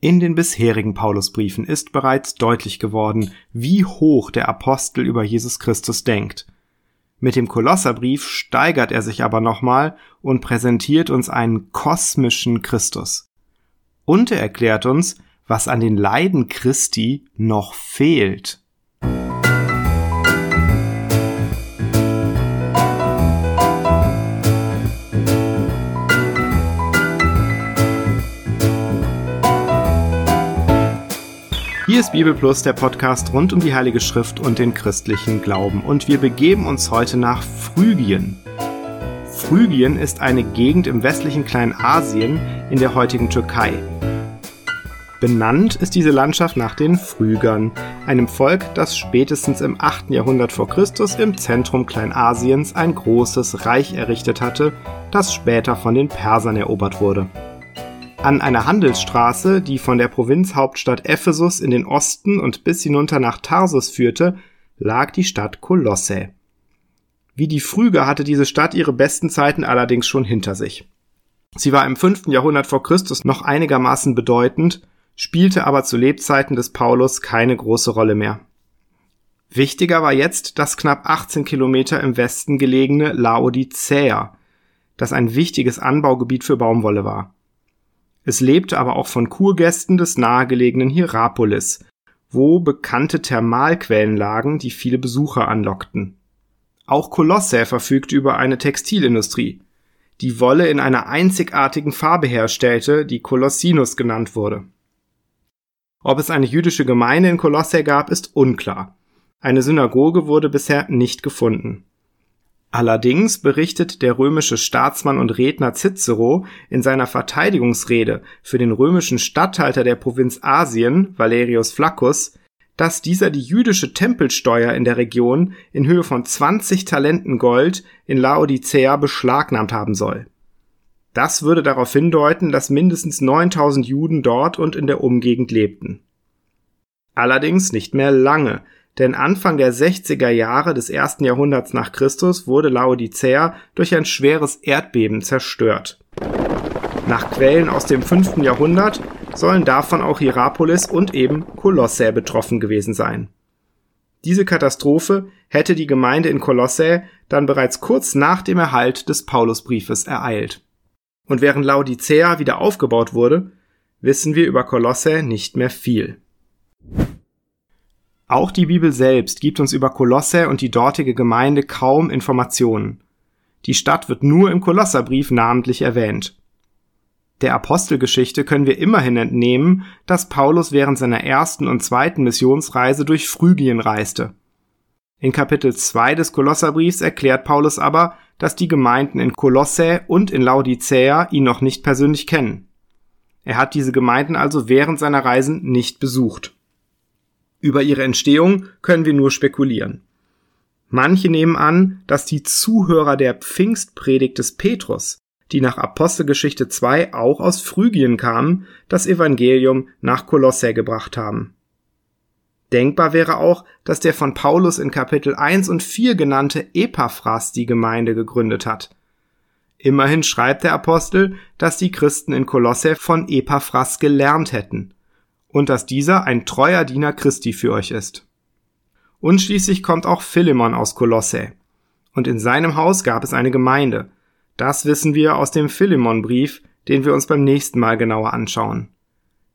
In den bisherigen Paulusbriefen ist bereits deutlich geworden, wie hoch der Apostel über Jesus Christus denkt. Mit dem Kolosserbrief steigert er sich aber nochmal und präsentiert uns einen kosmischen Christus. Und er erklärt uns, was an den Leiden Christi noch fehlt. Hier ist Bibel Plus, der Podcast rund um die Heilige Schrift und den christlichen Glauben. Und wir begeben uns heute nach Phrygien. Phrygien ist eine Gegend im westlichen Kleinasien in der heutigen Türkei. Benannt ist diese Landschaft nach den Phrygern, einem Volk, das spätestens im 8. Jahrhundert vor Christus im Zentrum Kleinasiens ein großes Reich errichtet hatte, das später von den Persern erobert wurde. An einer Handelsstraße, die von der Provinzhauptstadt Ephesus in den Osten und bis hinunter nach Tarsus führte, lag die Stadt Kolosse. Wie die Phryger hatte diese Stadt ihre besten Zeiten allerdings schon hinter sich. Sie war im 5. Jahrhundert vor Christus noch einigermaßen bedeutend, spielte aber zu Lebzeiten des Paulus keine große Rolle mehr. Wichtiger war jetzt das knapp 18 Kilometer im Westen gelegene Laodicea, das ein wichtiges Anbaugebiet für Baumwolle war. Es lebte aber auch von Kurgästen des nahegelegenen Hierapolis, wo bekannte Thermalquellen lagen, die viele Besucher anlockten. Auch Kolosse verfügte über eine Textilindustrie, die Wolle in einer einzigartigen Farbe herstellte, die Kolossinus genannt wurde. Ob es eine jüdische Gemeinde in Kolosse gab, ist unklar. Eine Synagoge wurde bisher nicht gefunden. Allerdings berichtet der römische Staatsmann und Redner Cicero in seiner Verteidigungsrede für den römischen Statthalter der Provinz Asien, Valerius Flaccus, dass dieser die jüdische Tempelsteuer in der Region in Höhe von 20 Talenten Gold in Laodicea beschlagnahmt haben soll. Das würde darauf hindeuten, dass mindestens 9000 Juden dort und in der Umgegend lebten. Allerdings nicht mehr lange, denn Anfang der 60er Jahre des ersten Jahrhunderts nach Christus wurde Laodicea durch ein schweres Erdbeben zerstört. Nach Quellen aus dem 5. Jahrhundert sollen davon auch Hierapolis und eben Kolosse betroffen gewesen sein. Diese Katastrophe hätte die Gemeinde in Kolosse dann bereits kurz nach dem Erhalt des Paulusbriefes ereilt. Und während Laodicea wieder aufgebaut wurde, wissen wir über Kolosse nicht mehr viel. Auch die Bibel selbst gibt uns über Kolosse und die dortige Gemeinde kaum Informationen. Die Stadt wird nur im Kolosserbrief namentlich erwähnt. Der Apostelgeschichte können wir immerhin entnehmen, dass Paulus während seiner ersten und zweiten Missionsreise durch Phrygien reiste. In Kapitel 2 des Kolosserbriefs erklärt Paulus aber, dass die Gemeinden in Kolosse und in Laodicea ihn noch nicht persönlich kennen. Er hat diese Gemeinden also während seiner Reisen nicht besucht. Über ihre Entstehung können wir nur spekulieren. Manche nehmen an, dass die Zuhörer der Pfingstpredigt des Petrus, die nach Apostelgeschichte 2 auch aus Phrygien kamen, das Evangelium nach Kolosse gebracht haben. Denkbar wäre auch, dass der von Paulus in Kapitel 1 und 4 genannte Epaphras die Gemeinde gegründet hat. Immerhin schreibt der Apostel, dass die Christen in Kolosse von Epaphras gelernt hätten und dass dieser ein treuer Diener Christi für euch ist. Und schließlich kommt auch Philemon aus Kolosse. Und in seinem Haus gab es eine Gemeinde. Das wissen wir aus dem Philemon-Brief, den wir uns beim nächsten Mal genauer anschauen.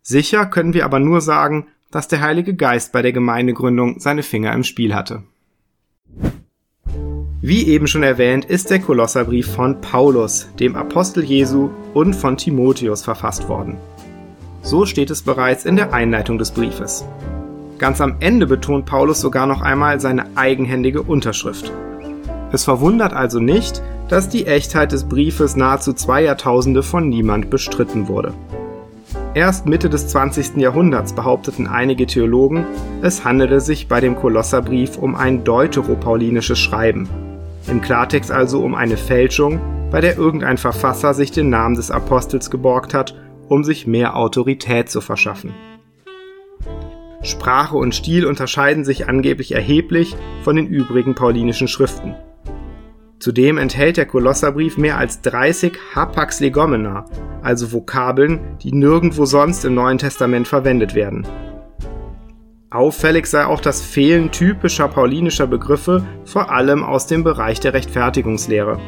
Sicher können wir aber nur sagen, dass der Heilige Geist bei der Gemeindegründung seine Finger im Spiel hatte. Wie eben schon erwähnt, ist der Kolosserbrief von Paulus, dem Apostel Jesu und von Timotheus verfasst worden. So steht es bereits in der Einleitung des Briefes. Ganz am Ende betont Paulus sogar noch einmal seine eigenhändige Unterschrift. Es verwundert also nicht, dass die Echtheit des Briefes nahezu zwei Jahrtausende von niemand bestritten wurde. Erst Mitte des 20. Jahrhunderts behaupteten einige Theologen, es handele sich bei dem Kolosserbrief um ein deuteropaulinisches Schreiben. Im Klartext also um eine Fälschung, bei der irgendein Verfasser sich den Namen des Apostels geborgt hat um sich mehr Autorität zu verschaffen. Sprache und Stil unterscheiden sich angeblich erheblich von den übrigen paulinischen Schriften. Zudem enthält der Kolosserbrief mehr als 30 Hapax legomena, also Vokabeln, die nirgendwo sonst im Neuen Testament verwendet werden. Auffällig sei auch das Fehlen typischer paulinischer Begriffe, vor allem aus dem Bereich der Rechtfertigungslehre.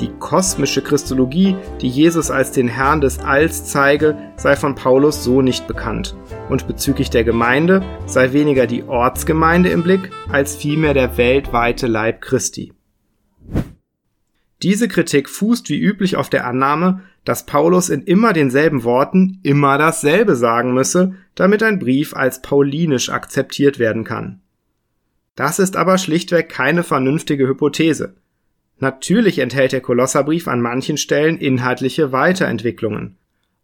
Die kosmische Christologie, die Jesus als den Herrn des Alls zeige, sei von Paulus so nicht bekannt. Und bezüglich der Gemeinde sei weniger die Ortsgemeinde im Blick, als vielmehr der weltweite Leib Christi. Diese Kritik fußt wie üblich auf der Annahme, dass Paulus in immer denselben Worten immer dasselbe sagen müsse, damit ein Brief als paulinisch akzeptiert werden kann. Das ist aber schlichtweg keine vernünftige Hypothese. Natürlich enthält der Kolosserbrief an manchen Stellen inhaltliche Weiterentwicklungen.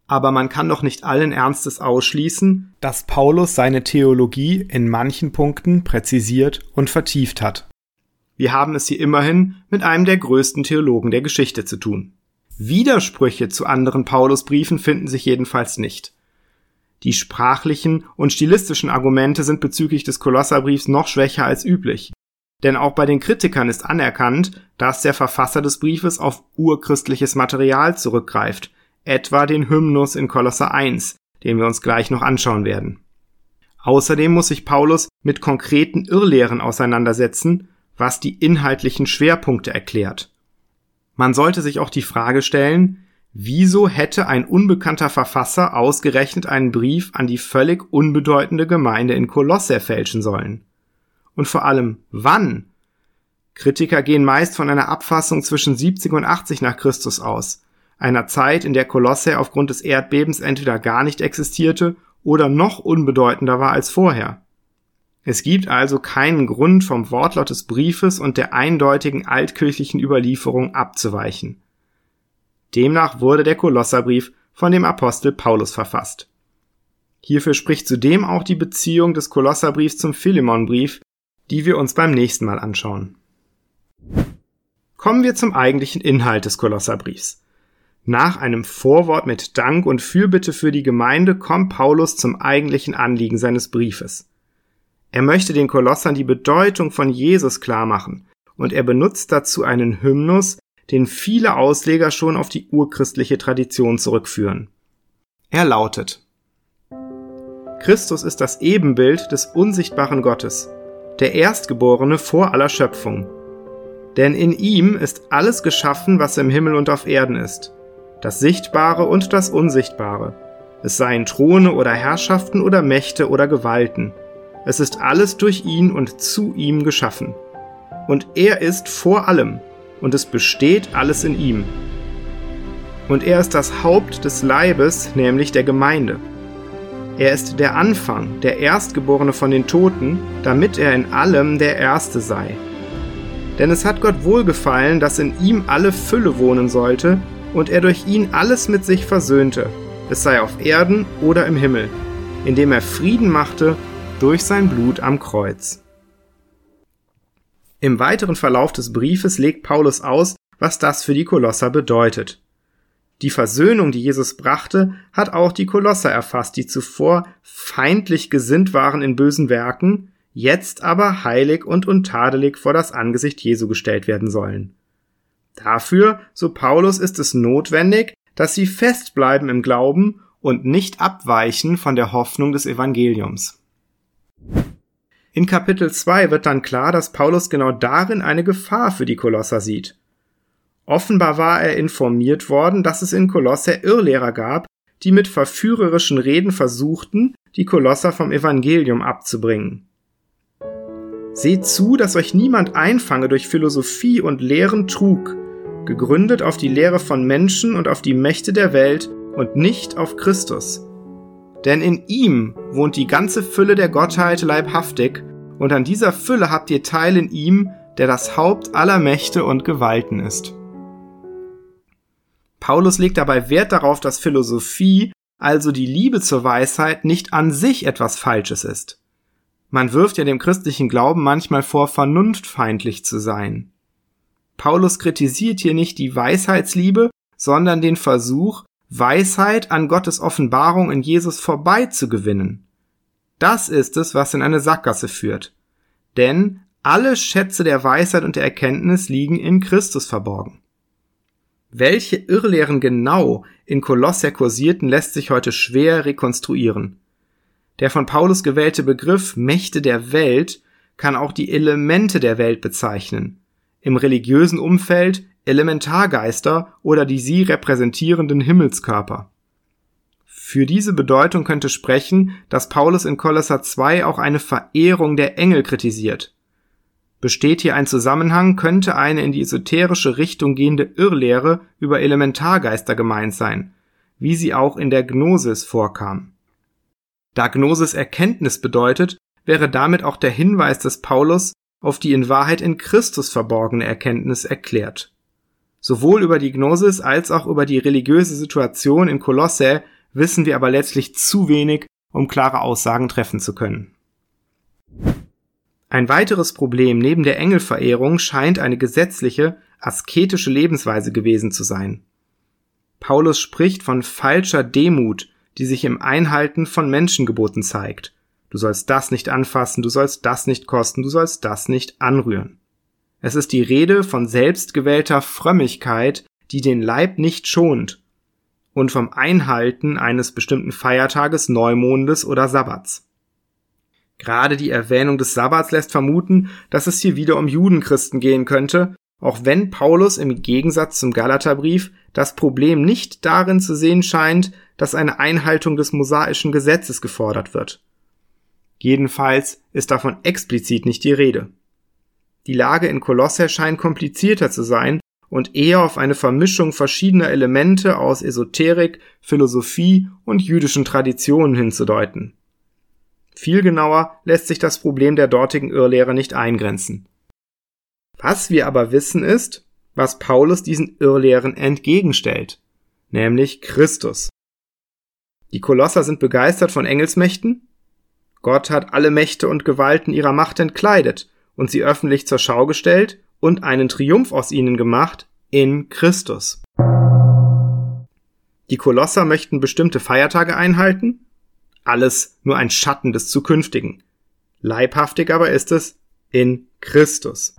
Aber man kann doch nicht allen Ernstes ausschließen, dass Paulus seine Theologie in manchen Punkten präzisiert und vertieft hat. Wir haben es hier immerhin mit einem der größten Theologen der Geschichte zu tun. Widersprüche zu anderen Paulusbriefen finden sich jedenfalls nicht. Die sprachlichen und stilistischen Argumente sind bezüglich des Kolosserbriefs noch schwächer als üblich. Denn auch bei den Kritikern ist anerkannt, dass der Verfasser des Briefes auf urchristliches Material zurückgreift, etwa den Hymnus in Kolosser 1, den wir uns gleich noch anschauen werden. Außerdem muss sich Paulus mit konkreten Irrlehren auseinandersetzen, was die inhaltlichen Schwerpunkte erklärt. Man sollte sich auch die Frage stellen, wieso hätte ein unbekannter Verfasser ausgerechnet einen Brief an die völlig unbedeutende Gemeinde in Kolosse fälschen sollen? Und vor allem, wann? Kritiker gehen meist von einer Abfassung zwischen 70 und 80 nach Christus aus, einer Zeit, in der Kolosse aufgrund des Erdbebens entweder gar nicht existierte oder noch unbedeutender war als vorher. Es gibt also keinen Grund vom Wortlaut des Briefes und der eindeutigen altkirchlichen Überlieferung abzuweichen. Demnach wurde der Kolosserbrief von dem Apostel Paulus verfasst. Hierfür spricht zudem auch die Beziehung des Kolosserbriefs zum Philemonbrief, die wir uns beim nächsten Mal anschauen. Kommen wir zum eigentlichen Inhalt des Kolosserbriefs. Nach einem Vorwort mit Dank und Fürbitte für die Gemeinde kommt Paulus zum eigentlichen Anliegen seines Briefes. Er möchte den Kolossern die Bedeutung von Jesus klar machen und er benutzt dazu einen Hymnus, den viele Ausleger schon auf die urchristliche Tradition zurückführen. Er lautet Christus ist das Ebenbild des unsichtbaren Gottes der Erstgeborene vor aller Schöpfung. Denn in ihm ist alles geschaffen, was im Himmel und auf Erden ist, das Sichtbare und das Unsichtbare, es seien Throne oder Herrschaften oder Mächte oder Gewalten. Es ist alles durch ihn und zu ihm geschaffen. Und er ist vor allem, und es besteht alles in ihm. Und er ist das Haupt des Leibes, nämlich der Gemeinde. Er ist der Anfang, der Erstgeborene von den Toten, damit er in allem der Erste sei. Denn es hat Gott wohlgefallen, dass in ihm alle Fülle wohnen sollte und er durch ihn alles mit sich versöhnte, es sei auf Erden oder im Himmel, indem er Frieden machte durch sein Blut am Kreuz. Im weiteren Verlauf des Briefes legt Paulus aus, was das für die Kolosser bedeutet. Die Versöhnung, die Jesus brachte, hat auch die Kolosser erfasst, die zuvor feindlich gesinnt waren in bösen Werken, jetzt aber heilig und untadelig vor das Angesicht Jesu gestellt werden sollen. Dafür, so Paulus, ist es notwendig, dass sie festbleiben im Glauben und nicht abweichen von der Hoffnung des Evangeliums. In Kapitel 2 wird dann klar, dass Paulus genau darin eine Gefahr für die Kolosser sieht. Offenbar war er informiert worden, dass es in Kolosse Irrlehrer gab, die mit verführerischen Reden versuchten, die Kolosser vom Evangelium abzubringen. Seht zu, dass euch niemand einfange durch Philosophie und leeren Trug, gegründet auf die Lehre von Menschen und auf die Mächte der Welt und nicht auf Christus. Denn in ihm wohnt die ganze Fülle der Gottheit leibhaftig, und an dieser Fülle habt ihr Teil in ihm, der das Haupt aller Mächte und Gewalten ist. Paulus legt dabei Wert darauf, dass Philosophie, also die Liebe zur Weisheit, nicht an sich etwas Falsches ist. Man wirft ja dem christlichen Glauben manchmal vor, vernunftfeindlich zu sein. Paulus kritisiert hier nicht die Weisheitsliebe, sondern den Versuch, Weisheit an Gottes Offenbarung in Jesus vorbei zu gewinnen. Das ist es, was in eine Sackgasse führt. Denn alle Schätze der Weisheit und der Erkenntnis liegen in Christus verborgen. Welche Irrlehren genau in Kolosser kursierten, lässt sich heute schwer rekonstruieren. Der von Paulus gewählte Begriff Mächte der Welt kann auch die Elemente der Welt bezeichnen. Im religiösen Umfeld Elementargeister oder die sie repräsentierenden Himmelskörper. Für diese Bedeutung könnte sprechen, dass Paulus in Kolosser 2 auch eine Verehrung der Engel kritisiert. Besteht hier ein Zusammenhang, könnte eine in die esoterische Richtung gehende Irrlehre über Elementargeister gemeint sein, wie sie auch in der Gnosis vorkam. Da Gnosis Erkenntnis bedeutet, wäre damit auch der Hinweis des Paulus auf die in Wahrheit in Christus verborgene Erkenntnis erklärt. Sowohl über die Gnosis als auch über die religiöse Situation in Kolosse wissen wir aber letztlich zu wenig, um klare Aussagen treffen zu können. Ein weiteres Problem neben der Engelverehrung scheint eine gesetzliche, asketische Lebensweise gewesen zu sein. Paulus spricht von falscher Demut, die sich im Einhalten von Menschengeboten zeigt. Du sollst das nicht anfassen, du sollst das nicht kosten, du sollst das nicht anrühren. Es ist die Rede von selbstgewählter Frömmigkeit, die den Leib nicht schont, und vom Einhalten eines bestimmten Feiertages, Neumondes oder Sabbats. Gerade die Erwähnung des Sabbats lässt vermuten, dass es hier wieder um Judenchristen gehen könnte, auch wenn Paulus im Gegensatz zum Galaterbrief das Problem nicht darin zu sehen scheint, dass eine Einhaltung des mosaischen Gesetzes gefordert wird. Jedenfalls ist davon explizit nicht die Rede. Die Lage in Kolosse scheint komplizierter zu sein und eher auf eine Vermischung verschiedener Elemente aus Esoterik, Philosophie und jüdischen Traditionen hinzudeuten. Viel genauer lässt sich das Problem der dortigen Irrlehre nicht eingrenzen. Was wir aber wissen ist, was Paulus diesen Irrlehren entgegenstellt, nämlich Christus. Die Kolosser sind begeistert von Engelsmächten. Gott hat alle Mächte und Gewalten ihrer Macht entkleidet und sie öffentlich zur Schau gestellt und einen Triumph aus ihnen gemacht in Christus. Die Kolosser möchten bestimmte Feiertage einhalten alles nur ein Schatten des Zukünftigen. Leibhaftig aber ist es in Christus.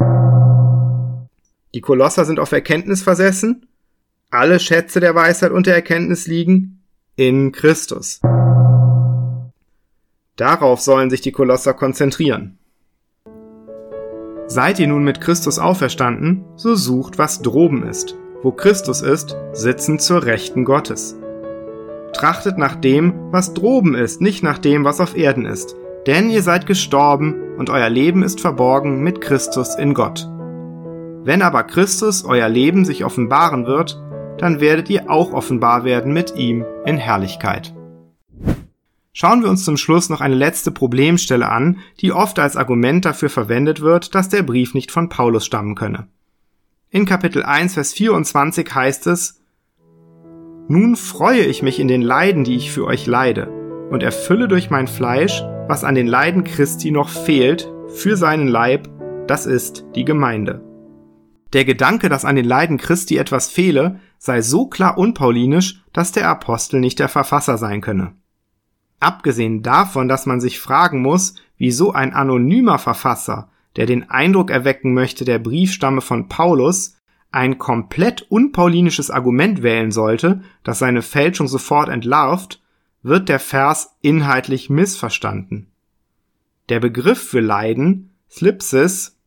Die Kolosser sind auf Erkenntnis versessen, alle Schätze der Weisheit und der Erkenntnis liegen in Christus. Darauf sollen sich die Kolosser konzentrieren. Seid ihr nun mit Christus auferstanden, so sucht, was droben ist. Wo Christus ist, sitzen zur Rechten Gottes. Trachtet nach dem, was droben ist, nicht nach dem, was auf Erden ist. Denn ihr seid gestorben und euer Leben ist verborgen mit Christus in Gott. Wenn aber Christus euer Leben sich offenbaren wird, dann werdet ihr auch offenbar werden mit ihm in Herrlichkeit. Schauen wir uns zum Schluss noch eine letzte Problemstelle an, die oft als Argument dafür verwendet wird, dass der Brief nicht von Paulus stammen könne. In Kapitel 1, Vers 24 heißt es, nun freue ich mich in den Leiden, die ich für euch leide, und erfülle durch mein Fleisch, was an den Leiden Christi noch fehlt, für seinen Leib, das ist die Gemeinde. Der Gedanke, dass an den Leiden Christi etwas fehle, sei so klar unpaulinisch, dass der Apostel nicht der Verfasser sein könne. Abgesehen davon, dass man sich fragen muss, wieso ein anonymer Verfasser, der den Eindruck erwecken möchte, der Brief stamme von Paulus, ein komplett unpaulinisches Argument wählen sollte, das seine Fälschung sofort entlarvt, wird der Vers inhaltlich missverstanden. Der Begriff für Leiden, Thlipsis,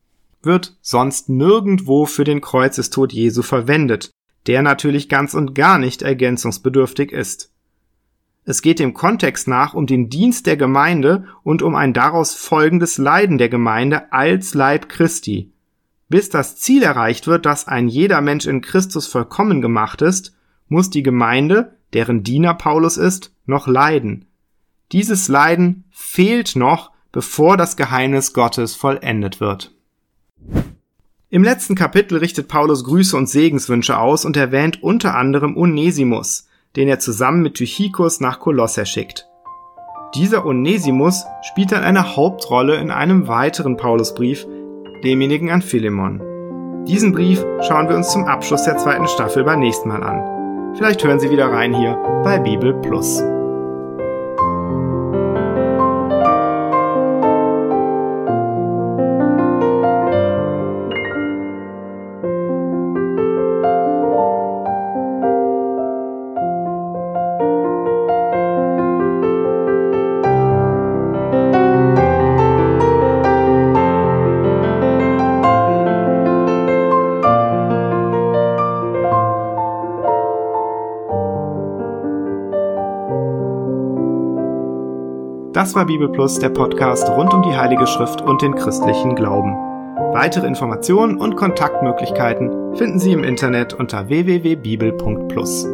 wird sonst nirgendwo für den Kreuzestod Jesu verwendet, der natürlich ganz und gar nicht ergänzungsbedürftig ist. Es geht dem Kontext nach um den Dienst der Gemeinde und um ein daraus folgendes Leiden der Gemeinde als Leib Christi, bis das Ziel erreicht wird, dass ein jeder Mensch in Christus vollkommen gemacht ist, muss die Gemeinde, deren Diener Paulus ist, noch leiden. Dieses Leiden fehlt noch, bevor das Geheimnis Gottes vollendet wird. Im letzten Kapitel richtet Paulus Grüße und Segenswünsche aus und erwähnt unter anderem Onesimus, den er zusammen mit Tychicus nach Kolosse schickt. Dieser Onesimus spielt dann eine Hauptrolle in einem weiteren Paulusbrief, demjenigen an Philemon. Diesen Brief schauen wir uns zum Abschluss der zweiten Staffel beim nächsten Mal an. Vielleicht hören Sie wieder rein hier bei Bibel Plus. Das war Bibel Plus, der Podcast rund um die Heilige Schrift und den christlichen Glauben. Weitere Informationen und Kontaktmöglichkeiten finden Sie im Internet unter www.bibel.plus.